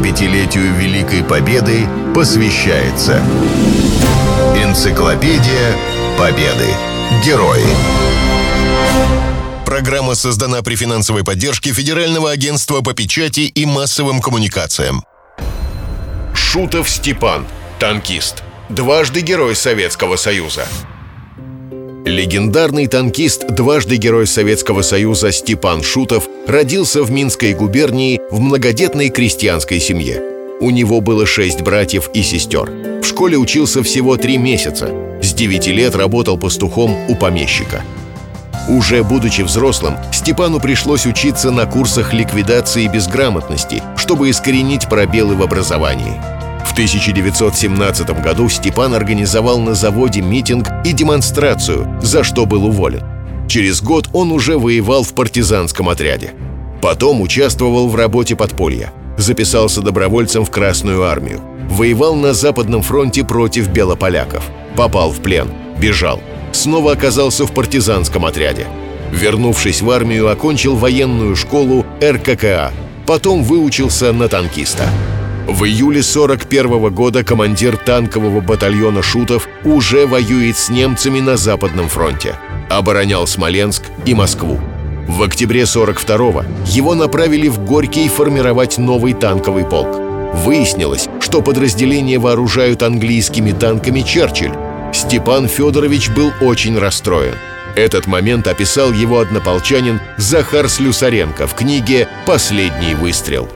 75-летию Великой Победы посвящается Энциклопедия Победы. Герои. Программа создана при финансовой поддержке Федерального агентства по печати и массовым коммуникациям. Шутов Степан, танкист, дважды Герой Советского Союза. Легендарный танкист, дважды Герой Советского Союза Степан Шутов родился в Минской губернии в многодетной крестьянской семье. У него было шесть братьев и сестер. В школе учился всего три месяца. С девяти лет работал пастухом у помещика. Уже будучи взрослым, Степану пришлось учиться на курсах ликвидации безграмотности, чтобы искоренить пробелы в образовании – 1917 году Степан организовал на заводе митинг и демонстрацию, за что был уволен. Через год он уже воевал в партизанском отряде. Потом участвовал в работе подполья. Записался добровольцем в Красную армию. Воевал на Западном фронте против белополяков. Попал в плен. Бежал. Снова оказался в партизанском отряде. Вернувшись в армию, окончил военную школу РККА. Потом выучился на танкиста. В июле 41 года командир танкового батальона «Шутов» уже воюет с немцами на Западном фронте. Оборонял Смоленск и Москву. В октябре 42-го его направили в Горький формировать новый танковый полк. Выяснилось, что подразделения вооружают английскими танками «Черчилль». Степан Федорович был очень расстроен. Этот момент описал его однополчанин Захар Слюсаренко в книге «Последний выстрел».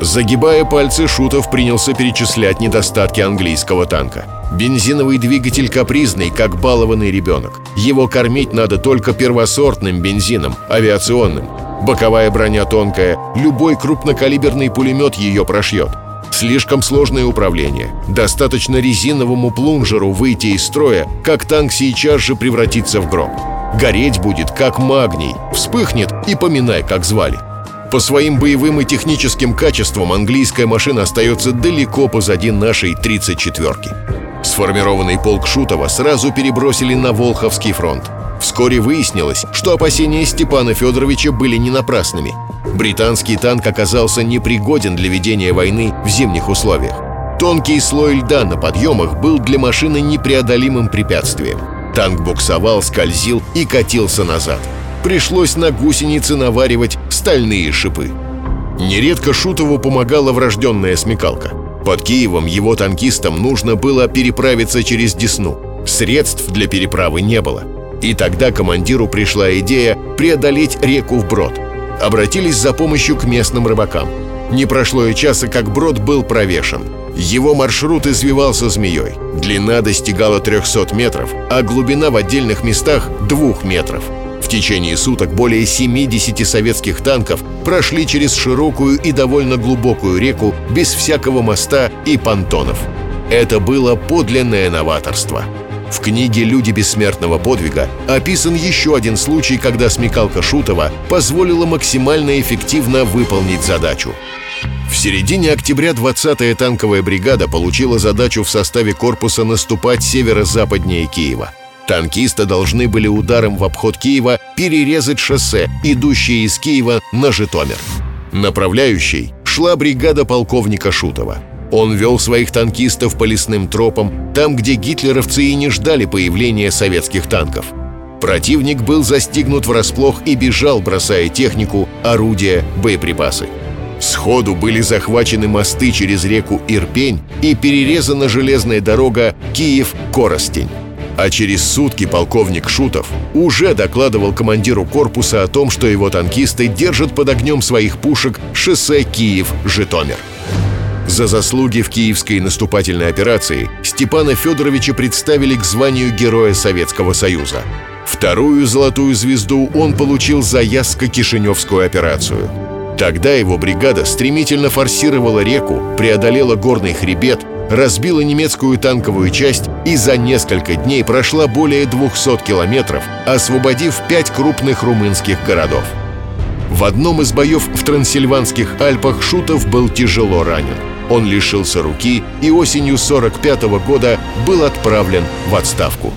Загибая пальцы, Шутов принялся перечислять недостатки английского танка. Бензиновый двигатель капризный, как балованный ребенок. Его кормить надо только первосортным бензином, авиационным. Боковая броня тонкая, любой крупнокалиберный пулемет ее прошьет. Слишком сложное управление. Достаточно резиновому плунжеру выйти из строя, как танк сейчас же превратится в гроб. Гореть будет, как магний. Вспыхнет и поминай, как звали. По своим боевым и техническим качествам английская машина остается далеко позади нашей 34-ки. Сформированный полк Шутова сразу перебросили на Волховский фронт. Вскоре выяснилось, что опасения Степана Федоровича были не напрасными. Британский танк оказался непригоден для ведения войны в зимних условиях. Тонкий слой льда на подъемах был для машины непреодолимым препятствием. Танк буксовал, скользил и катился назад – пришлось на гусеницы наваривать стальные шипы. Нередко Шутову помогала врожденная смекалка. Под Киевом его танкистам нужно было переправиться через Десну. Средств для переправы не было. И тогда командиру пришла идея преодолеть реку вброд. Обратились за помощью к местным рыбакам. Не прошло и часа, как брод был провешен. Его маршрут извивался змеей. Длина достигала 300 метров, а глубина в отдельных местах — 2 метров. Течение суток более 70 советских танков прошли через широкую и довольно глубокую реку без всякого моста и понтонов. Это было подлинное новаторство. В книге «Люди бессмертного подвига» описан еще один случай, когда смекалка Шутова позволила максимально эффективно выполнить задачу. В середине октября 20-я танковая бригада получила задачу в составе корпуса наступать северо-западнее Киева – Танкисты должны были ударом в обход Киева перерезать шоссе, идущее из Киева на Житомир. Направляющей шла бригада полковника Шутова. Он вел своих танкистов по лесным тропам, там, где гитлеровцы и не ждали появления советских танков. Противник был застигнут врасплох и бежал, бросая технику, орудия, боеприпасы. Сходу были захвачены мосты через реку Ирпень и перерезана железная дорога Киев-Коростень. А через сутки полковник Шутов уже докладывал командиру корпуса о том, что его танкисты держат под огнем своих пушек шоссе Киев-Житомир. За заслуги в киевской наступательной операции Степана Федоровича представили к званию Героя Советского Союза. Вторую золотую звезду он получил за Ясско-Кишиневскую операцию. Тогда его бригада стремительно форсировала реку, преодолела горный хребет – разбила немецкую танковую часть и за несколько дней прошла более 200 километров, освободив пять крупных румынских городов. В одном из боев в Трансильванских Альпах Шутов был тяжело ранен. Он лишился руки и осенью 45 -го года был отправлен в отставку.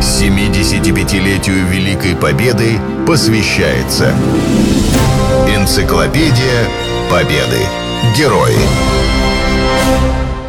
75-летию Великой Победы посвящается Энциклопедия Победы. Герои.